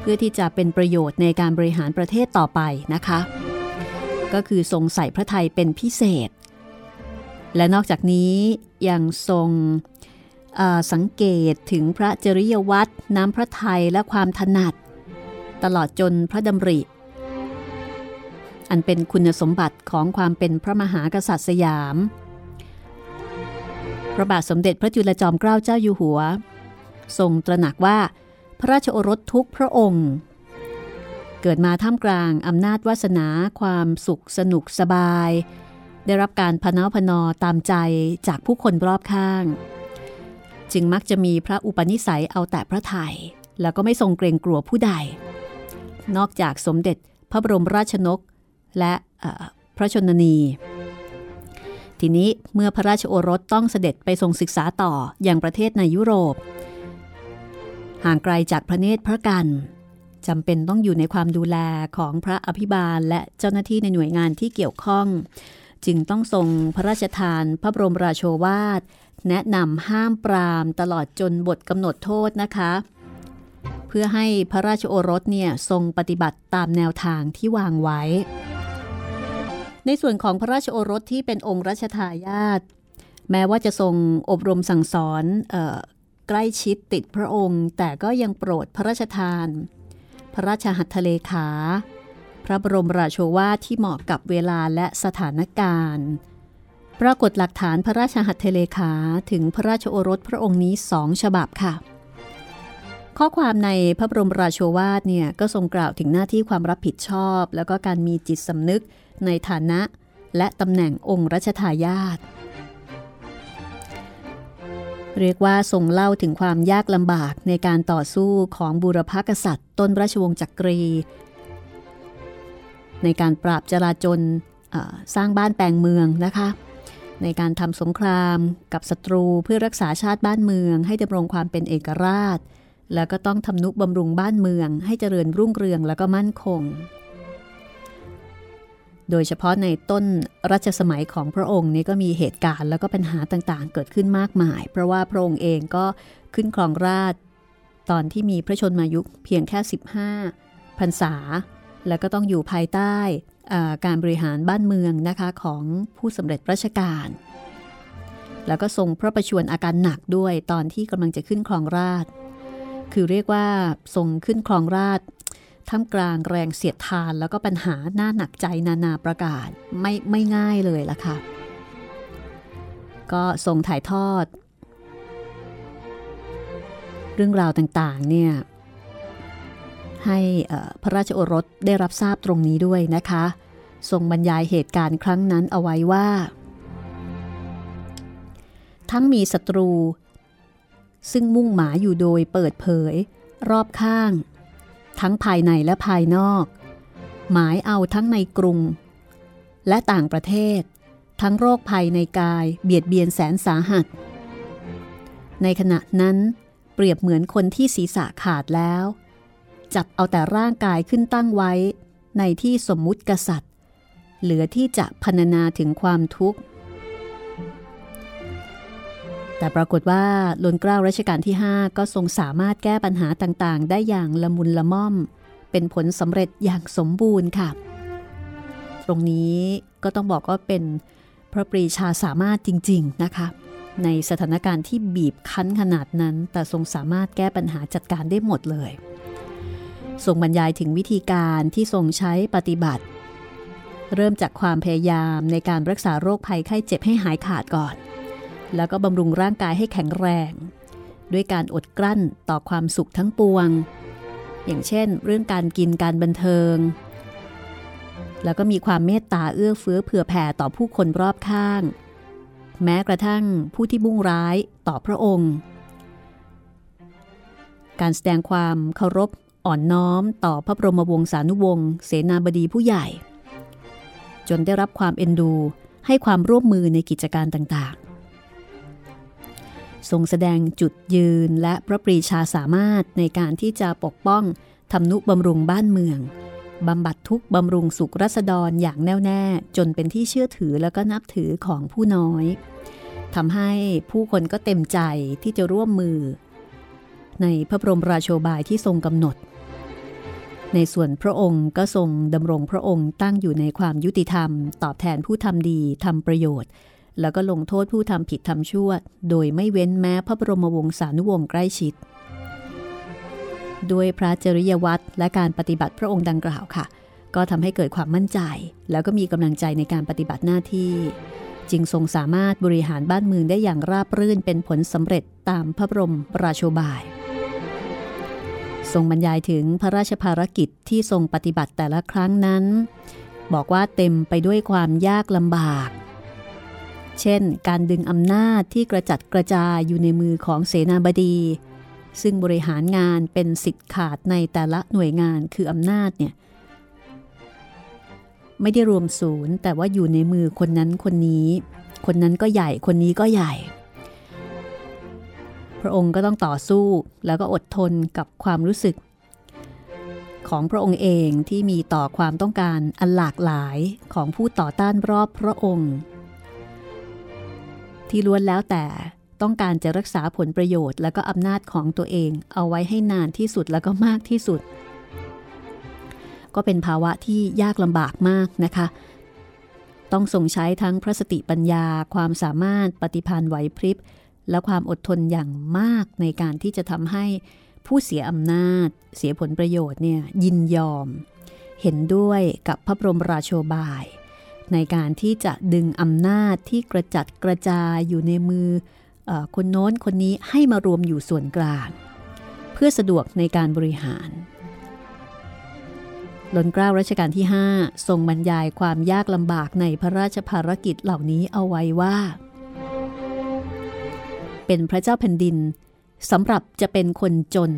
เพื่อที่จะเป็นประโยชน์ในการบริหารประเทศต่อไปนะคะ ก็คือทรงใส่พระไทยเป็นพิเศษ และนอกจากนี้ยังทรง สังเกตถึงพระจริยวัตรน้ำพระไทยและความถนัด ตลอดจนพระดำริ อันเป็นคุณสมบัติของความเป็นพระมหากษัตริย์สยาม พระบาทสมเด็จพระจุลจอมเกล้าเจ้าอยู่หัว ทรงตระหนักว่าพระราชโอรสทุกพระองค์ เกิดมาท่ามกลางอำนาจวาสนาความสุขสนุกสบาย ได้รับการพนาพนอตามใจจากผู้คนรอบข้าง จึงมักจะมีพระอุปนิสัยเอาแต่พระไทย แล้วก็ไม่ทรงเกรงกลัวผู้ใด นอกจากสมเด็จพระบรมราชนก และพระชนนี ทีนี้เมื่อพระราชโอรสต้องเสด็จไปทรงศึกษาต่ออยังประเทศในยุโรป ห่างไกลจากพระเนตรพระกันจำเป็นต้องอยู่ในความดูแลของพระอภิบาลและเจ้าหน้าที่ในหน่วยงานที่เกี่ยวข้อง จึงต้องทรงพระราชทานพระบรมราโชวาท แนะนำห้ามปรามตลอดจนบทกำหนดโทษนะคะ เพื่อให้พระราชโอรสเนี่ยทรงปฏิบัติตามแนวทางที่วางไว้ ในส่วนของพระราชโอรสที่เป็นองค์รัชทายาทแม้ว่าจะทรงอบรมสั่งสอนออใกล้ชิดติดพระองค์ แต่ก็ยังโปรดพระราชทาน พระราชหัตถเลขา พระบรมราโชวาทที่เหมาะกับเวลาและสถานการณ์ ปรากฏหลักฐานพระราชหัตถเลขาถึงพระราชโอรสพระองค์นี้สองฉบับค่ะ ข้อความในพระบรมราโชวาทเนี่ยก็ทรงกล่าวถึงหน้าที่ความรับผิดชอบ แล้วก็การมีจิตสำนึกในฐานะ และตำแหน่งองค์รัชทายาทเรียกว่าทรงเล่าถึงความยากลำบากในการต่อสู้ของบูรพกษัตริย์ ต้นราชวงศ์จักรี ในการปราบจราจนสร้างบ้านแปลงเมืองนะคะ ในการทำสงครามกับศัตรูเพื่อรักษาชาติบ้านเมือง ให้ดำรงความเป็นเอกราช แล้วก็ต้องทำนุบำรุงบ้านเมือง ให้เจริญรุ่งเรืองแล้วก็มั่นคง โดยเฉพาะในต้นรัชสมัยของพระองค์นี้ก็มีเหตุการณ์แล้วก็ปัญหาต่างๆ เกิดขึ้นมากมาย เพราะว่าพระองค์เองก็ขึ้นครองราชตอนที่มีพระชนมายุเพียงแค่ 15พรรษา แล้วก็ต้องอยู่ภายใต้การบริหารบ้านเมืองนะคะของผู้สำเร็จราชการ แล้วก็ทรงพระประชวรอาการหนักด้วยตอนที่กำลังจะขึ้นครองราช คือเรียกว่าทรงขึ้นครองราชท่ามกลางแรงเสียดทานแล้วก็ปัญหาหน้าหนักใจนานาประกาศไม่ไม่ง่ายเลยล่ะค่ะ ก็ทรงถ่ายทอด เรื่องราวต่างๆเนี่ย ให้พระราชโอรสได้รับทราบตรงนี้ด้วยนะคะ ทรงบรรยายเหตุการณ์ครั้งนั้นเอาไว้ว่า ทั้งมีศัตรู ซึ่งมุ่งหมายอยู่โดยเปิดเผย รอบข้าง ทั้งภายในและภายนอก หมายเอาทั้งในกรุง และต่างประเทศ ทั้งโรคภัยในกายเบียดเบียนแสนสาหัส ในขณะนั้นเปรียบเหมือนคนที่ศีรษะขาดแล้ว จับเอาแต่ร่างกายขึ้นตั้งไว้ ในที่สมมุติกษัตริย์ เหลือที่จะพรรณนาถึงความทุกข์ แต่ปรากฏว่าลนเกล้ารัชกาลที่ 5 ก็ทรงสามารถแก้ปัญหาต่างๆ ได้อย่างละมุนละม่อม เป็นผลสำเร็จอย่างสมบูรณ์ค่ะ ตรงนี้ก็ต้องบอกว่าเป็นพระปรีชาสามารถจริง ๆ นะคะในสถานการณ์ที่บีบคั้นขนาดนั้น แต่ทรงสามารถแก้ปัญหาจัดการได้หมดเลย ทรงบรรยายถึงวิธีการที่ทรงใช้ปฏิบัติ เริ่มจากความพยายามในการรักษาโรคภัยไข้เจ็บให้หายขาดก่อน แล้วก็บำรุงร่างกายให้แข็งแรง ด้วยการอดกลั้นต่อความสุขทั้งปวง อย่างเช่น เรื่องการกินการบันเทิง แล้วก็มีความเมตตาเอื้อเฟื้อเผื่อแผ่ต่อผู้คนรอบข้าง แม้กระทั่งผู้ที่มุ่งร้ายต่อพระองค์การแสดงความเคารพ อ่อนน้อมต่อพระบรมวงศานุวงศ์เสนาบดีผู้ใหญ่ จนได้รับความเอ็นดูให้ความร่วมมือในกิจการต่างๆ ทรงแสดงจุดยืนและพระปรีชาสามารถในการที่จะปกป้องทำนุบำรุงบ้านเมืองบำบัดทุกบำรุงสุขรัษฎรอย่างแน่วแน่จนเป็นที่เชื่อถือแล้วก็นับถือของผู้น้อยทำให้ผู้คนก็เต็มใจที่จะร่วมมือ ในพระบรมราโชบายที่ทรงกำหนด ในส่วนพระองค์ก็ทรงดำรงพระองค์ตั้งอยู่ในความยุติธรรม ตอบแทนผู้ทำดีทำประโยชน์ แล้วก็ลงโทษผู้ทำผิดทำชั่ว โดยไม่เว้นแม้พระบรมวงศานุวงศ์ใกล้ชิด ด้วยพระจริยวัตรและการปฏิบัติพระองค์ดังกล่าวค่ะ ก็ทำให้เกิดความมั่นใจ แล้วก็มีกำลังใจในการปฏิบัติหน้าที่ จึงทรงสามารถบริหารบ้านเมืองได้อย่างราบรื่นเป็นผลสำเร็จตามพระบรมราโชบาย ทรงบรรยายถึงพระราชภารกิจที่ทรงปฏิบัติแต่ละครั้งนั้น บอกว่าเต็มไปด้วยความยากลำบาก เช่น การดึงอำนาจที่กระจัดกระจายอยู่ในมือของเสนาบดี ซึ่งบริหารงานเป็นสิทธิ์ขาดในแต่ละหน่วยงานคืออำนาจเนี่ยไม่ได้รวมศูนย์ แต่ว่าอยู่ในมือคนนั้นคนนี้ คนนั้นก็ใหญ่คนนี้ก็ใหญ่ ระองค์ก็ต้องต่อสู้แล้วก็อดทนกับความรู้สึก ของพระองค์เองที่มีต่อความต้องการอันหลากหลายของผู้ต่อต้านรอบพระองค์ ที่ล้วนแล้วแต่ต้องการจะรักษาผลประโยชน์และก็อำนาจของตัวเองเอาไว้ให้นานที่สุดแล้วก็มากที่สุด ก็เป็นภาวะที่ยากลำบากมากนะคะ ต้องส่งใช้ทั้งพระสติปัญญาความสามารถปฏิพันธ์ไหวพริบ และความอดทนอย่างมากในการที่จะทำให้ผู้เสียอำนาจ เสียผลประโยชน์เนี่ยยินยอม เห็นด้วยกับพระบรมราโชบาย ในการที่จะดึงอำนาจที่กระจัดกระจายอยู่ในมือคนโน้นคนนี้ให้มารวมอยู่ส่วนกลาง เพื่อสะดวกในการบริหารลนเกล้ารัชกาลที่ 5 ทรงบรรยายความยากลำบากในพระราชภารกิจเหล่านี้เอาไว้ว่า เป็นพระเจ้าแผ่นดินสำหรับจะเป็นคนจน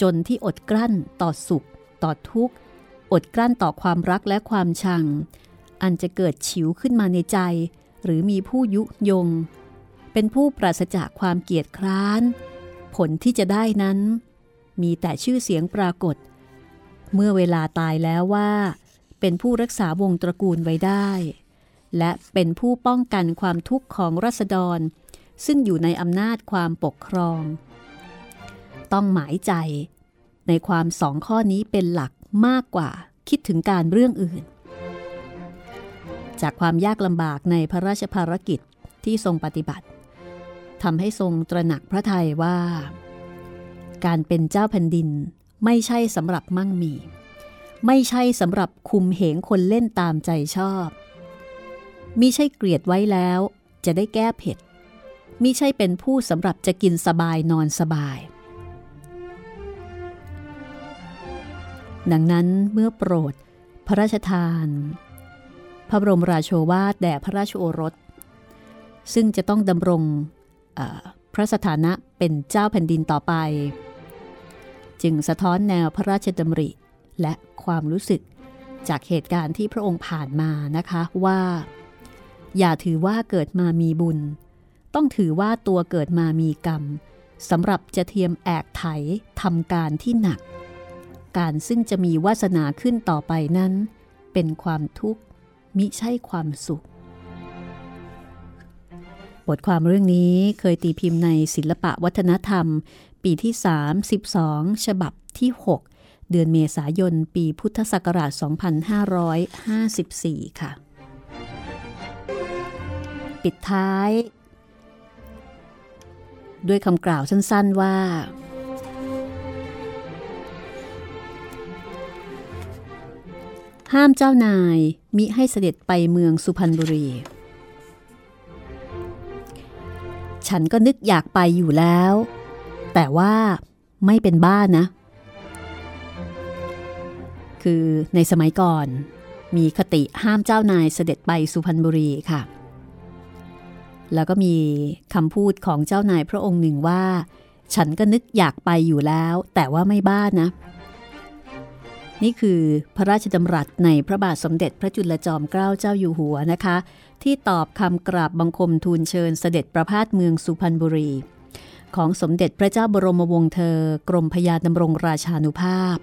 จนที่อดกลั้นต่อสุข ต่อทุกข์ อดกลั้นต่อความรักและความชัง อันจะเกิดฉิวขึ้นมาในใจ หรือมีผู้ยุยง เป็นผู้ปราศจากความเกียจคร้าน ผลที่จะได้นั้น มีแต่ชื่อเสียงปรากฏ เมื่อเวลาตายแล้วว่า เป็นผู้รักษาวงตระกูลไว้ได้ และเป็นผู้ป้องกันความทุกข์ของรัษฎร ซึ่งอยู่ในอำนาจความปกครอง ต้องหมายใจในความสองข้อนี้เป็นหลักมากกว่าคิดถึงการเรื่องอื่น จากความยากลำบากในพระราชภารกิจที่ทรงปฏิบัติทำให้ทรงตระหนักพระทัยว่า การเป็นเจ้าแผ่นดินไม่ใช่สำหรับมั่งมี ไม่ใช่สำหรับคุมเหงคนเล่นตามใจชอบมิใช่เกลียดไว้แล้วจะได้แก้เผ็ด มิใช่เป็นผู้สำหรับจะกินสบายนอนสบาย ดังนั้นเมื่อโปรด พระราชทาน พระบรมราโชวาทแด่พระราชโอรส ซึ่งจะต้องดำรงพระสถานะเป็นเจ้าแผ่นดินต่อไป จึงสะท้อนแนวพระราชดำริ และความรู้สึกจากเหตุการณ์ที่พระองค์ผ่านมานะคะว่า อย่าถือว่าเกิดมามีบุญ ต้องถือว่าตัวเกิดมามีกรรมสำหรับจะเทียมแอกไถทำการที่หนัก การซึ่งจะมีวาสนาขึ้นต่อไปนั้น เป็นความทุกข์มิใช่ความสุข บทความเรื่องนี้เคยตีพิมพ์ในศิลปะวัฒนธรรม ปีที่ 32 ฉบับที่ 6 เดือนเมษายน ปีพุทธศักราช 2554 ค่ะ ปิดท้าย ด้วยคำกล่าวสั้นๆว่า ห้ามเจ้านายมิให้เสด็จไปเมืองสุพรรณบุรี ฉันก็นึกอยากไปอยู่แล้ว แต่ว่าไม่เป็นบ้านนะ คือในสมัยก่อน มีคติห้ามเจ้านายเสด็จไปสุพรรณบุรีค่ะ แล้วก็มีคำพูดของเจ้านายพระองค์หนึ่งว่า ฉันก็นึกอยากไปอยู่แล้ว แต่ว่าไม่บ้านนะ นี่คือพระราชดำรัสในพระบาทสมเด็จพระจุลจอมเกล้าเจ้าอยู่หัวนะคะ ที่ตอบคำกราบบังคมทูลเชิญเสด็จประพาสเมืองสุพรรณบุรี ของสมเด็จพระเจ้าบรมวงศ์เธอ กรมพยาดำรงราชานุภาพ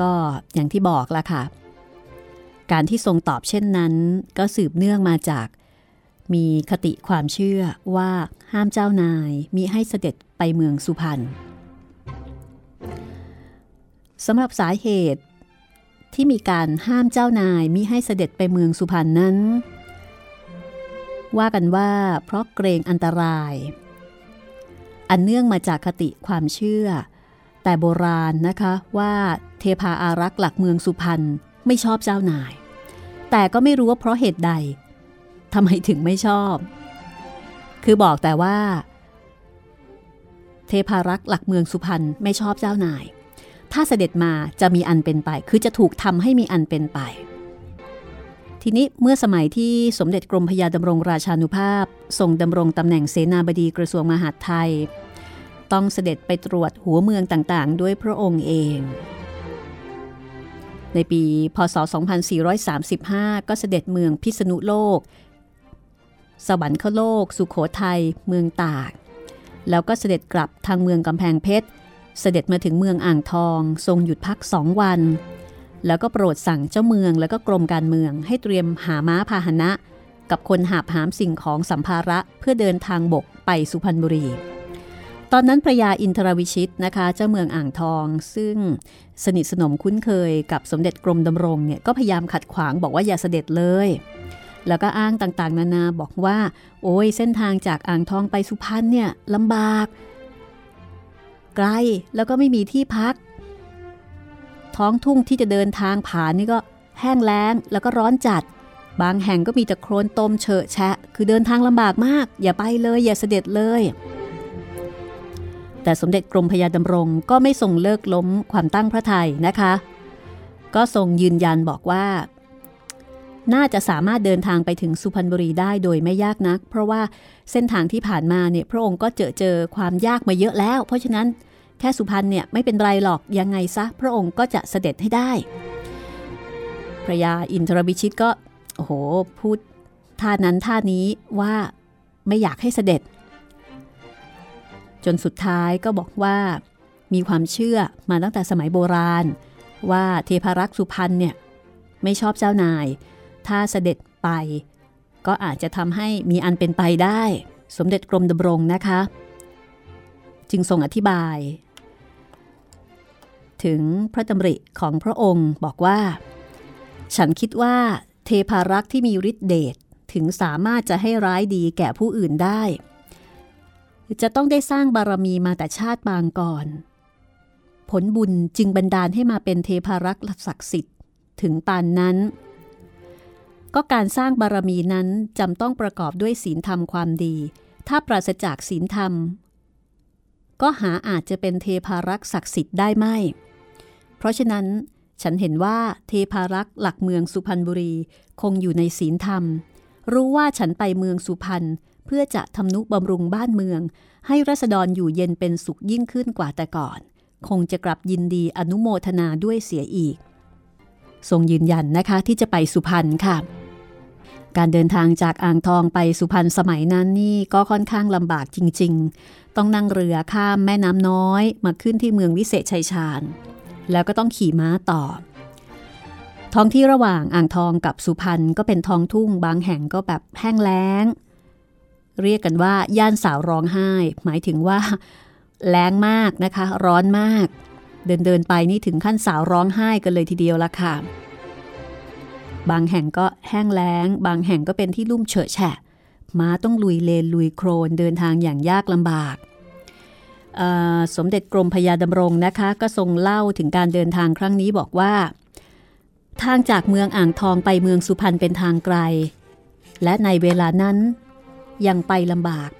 ก็อย่างที่บอกละค่ะ การที่ทรงตอบเช่นนั้น ก็สืบเนื่องมาจาก มีคติความเชื่อว่าห้ามเจ้านายมิให้เสด็จไปเมืองสุพรรณสำหรับสาเหตุ ที่มีการห้ามเจ้านายมิให้เสด็จไปเมืองสุพรรณนั้น ว่ากันว่าเพราะเกรงอันตราย อันเนื่องมาจากคติความเชื่อ แต่โบราณนะคะว่าเทพาอารักษ์หลักเมืองสุพรรณ ไม่ชอบเจ้านาย แต่ก็ไม่รู้ว่าเพราะเหตุใดทำไมถึงไม่ชอบ คือบอกแต่ว่า เทพารักษ์หลักเมืองสุพรรณไม่ชอบเจ้านาย ถ้าเสด็จมาจะมีอันเป็นไป คือจะถูกทำให้มีอันเป็นไป ทีนี้เมื่อสมัยที่สมเด็จกรมพยาดำรงราชานุภาพทรงดำรงตำแหน่งเสนาบดีกระทรวงมหาดไทย ต้องเสด็จไปตรวจหัวเมืองต่างๆ ด้วยพระองค์เอง ในปีพศ 2435 ก็เสด็จเมืองพิษณุโลก สวรรคโลก สุขโขทัย เมืองตาก แล้วก็เสด็จกลับทางเมืองกำแพงเพชร เสด็จมาถึงเมืองอ่างทอง ทรงหยุดพักสองวัน แล้วก็โปรดสั่งเจ้าเมืองแล้วก็กรมการเมืองให้เตรียมหาม้าพาหนะ กับคนหาบหามสิ่งของสัมภาระเพื่อเดินทางบกไปสุพรรณบุรี ตอนนั้นพระยาอินทรวิชิตนะคะ เจ้าเมืองอ่างทอง ซึ่งสนิทสนมคุ้นเคยกับสมเด็จกรมดำรงเนี่ยก็พยายามขัดขวางบอกว่าอย่าเสด็จเลย แล้วก็อ้างต่างๆ นานาบอกว่า โอ้ยเส้นทางจากอ่างทองไปสุพรรณเนี่ยลำบาก ไกลแล้วก็ไม่มีที่พัก ท้องทุ่งที่จะเดินทางผ่านนี่ก็แห้งแล้งแล้วก็ร้อนจัด บางแห่งก็มีแต่โคลนตมเฉอะแฉะ คือเดินทางลำบากมาก อย่าไปเลย อย่าเสด็จเลย แต่สมเด็จกรมพยาดำรงก็ไม่ทรงเลิกล้มความตั้งพระทัยนะคะ ก็ทรงยืนยันบอกว่า น่าจะสามารถเดินทางไปถึงสุพรรณบุรีได้โดยไม่ยากนัก เพราะว่าเส้นทางที่ผ่านมาเนี่ยพระองค์ก็เจอเจอความยากมาเยอะแล้ว เพราะฉะนั้นแค่สุพรรณเนี่ยไม่เป็นไรหรอกยังไงซะพระองค์ก็จะเสด็จให้ได้ พระยาอินทรบิชิตก็โอ้โหพูดท่านั้นท่านี้ว่าไม่อยากให้เสด็จ จนสุดท้ายก็บอกว่า มีความเชื่อมาตั้งแต่สมัยโบราณ ว่าเทพรักษ์สุพรรณเนี่ยไม่ชอบเจ้านาย ถ้าเสด็จไป ก็อาจจะทำให้มีอันเป็นไปได้ สมเด็จกรมดำรงนะคะ จึงทรงอธิบาย ถึงพระดำริของพระองค์บอกว่า ฉันคิดว่าเทพารักษ์ที่มีฤทธิเดชถึงสามารถจะให้ร้ายดีแก่ผู้อื่นได้ จะต้องได้สร้างบารมีมาแต่ชาติบางก่อน ผลบุญจึงบันดาลให้มาเป็นเทพารักษ์ศักดิ์สิทธิ์ถึงปานนั้น ก็การสร้างบารมีนั้นจำต้องประกอบด้วยศีลธรรมความดี ถ้าปราศจากศีลธรรม ก็หาอาจจะเป็นเทพารักษ์ศักดิ์สิทธิ์ได้ไม่ เพราะฉะนั้นฉันเห็นว่าเทพารักษ์หลักเมืองสุพรรณบุรีคงอยู่ในศีลธรรม รู้ว่าฉันไปเมืองสุพรรณ เพื่อจะทำนุบำรุงบ้านเมือง ให้รัษฎรอยู่เย็นเป็นสุขยิ่งขึ้นกว่าแต่ก่อน คงจะกลับยินดีอนุโมทนาด้วยเสียอีก ทรงยืนยันนะคะที่จะไปสุพรรณค่ะ การเดินทางจากอ่างทองไปสุพรรณสมัยนั้นนี่ก็ค่อนข้างลำบากจริง ๆ ต้องนั่งเรือข้ามแม่น้ำน้อย มาขึ้นที่เมืองวิเศษชัยชาญ แล้วก็ต้องขี่ม้าต่อท้องที่ระหว่างอ่างทองกับสุพรรณก็เป็นท้องทุ่งบางแห่งก็แบบแห้งแล้ง เรียกกันว่าย่านสาวร้องไห้ หมายถึงว่าแรงมากนะคะ ร้อนมาก เดินเดินไปนี่ถึงขั้นสาวร้องไห้กันเลยทีเดียวละค่ะ บางแห่งก็แห้งแล้ง บางแห่งก็เป็นที่ลุ่มเฉอะแฉะม้าต้องลุยเลนลุยโครนเดินทางอย่างยากลำบาก สมเด็จกรมพยาดำรงนะคะ ก็ทรงเล่าถึงการเดินทางครั้งนี้บอกว่า ทางจากเมืองอ่างทองไปเมืองสุพรรณเป็นทางไกล และในเวลานั้น ยังไปลำบาก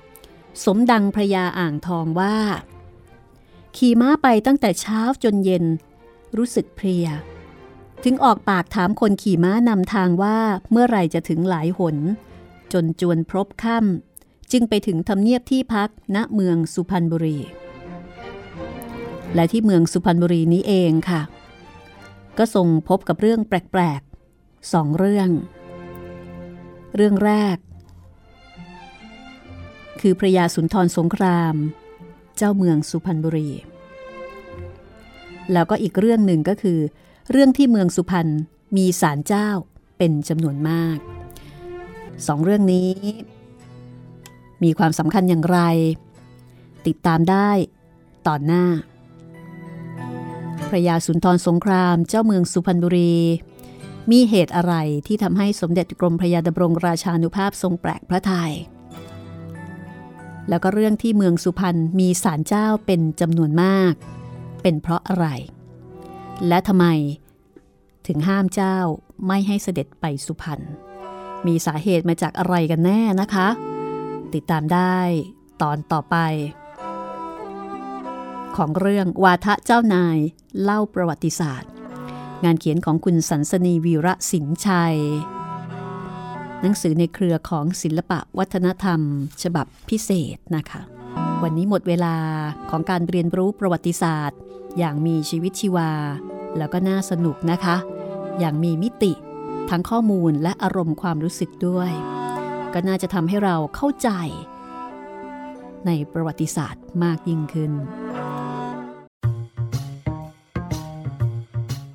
สมดังพระยาอ่างทองว่า ขี่ม้าไปตั้งแต่เช้าจนเย็น รู้สึกเพลีย ถึงออกปากถามคนขี่ม้านำทางว่าเมื่อไรจะถึงหลายหน จนจวนพรบค่ำจึงไปถึงทำเนียบที่พักณเมืองสุพรรณบุรี และที่เมืองสุพรรณบุรีนี้เองค่ะ ก็ทรงพบกับเรื่องแปลกๆสองเรื่อง เรื่องแรก คือพระยาสุนทรสงคราม เจ้าเมืองสุพรรณบุรี แล้วก็อีกเรื่องหนึ่งก็คือ เรื่องที่เมืองสุพรรณมีศาลเจ้าเป็นจำนวนมากสองเรื่องนี้ มีความสำคัญอย่างไร ติดตามได้ตอนหน้า พระยาสุนทรสงครามเจ้าเมืองสุพรรณบุรี มีเหตุอะไรที่ทำให้สมเด็จกรมพระยาดำรงราชานุภาพทรงแปลกพระทยัย แล้วก็เรื่องที่เมืองสุพรรณมีศาลเจ้าเป็นจำนวนมาก เป็นเพราะอะไร และทำไม ถึงห้ามเจ้าไม่ให้เสด็จไปสุพรรณ มีสาเหตุมาจากอะไรกันแน่นะคะ ติดตามได้ตอนต่อไป ของเรื่องวาทะเจ้านายเล่าประวัติศาสตร์ งานเขียนของคุณสันสนีวีระสินชัย หนังสือในเครือของศิลปะวัฒนธรรม ฉบับพิเศษนะคะ วันนี้หมดเวลาของการเรียนรู้ประวัติศาสตร์ อย่างมีชีวิตชีวา แล้วก็น่าสนุกนะคะ อย่างมีมิติ ทั้งข้อมูลและอารมณ์ความรู้สึกด้วย ก็น่าจะทำให้เราเข้าใจ ในประวัติศาสตร์มากยิ่งขึ้น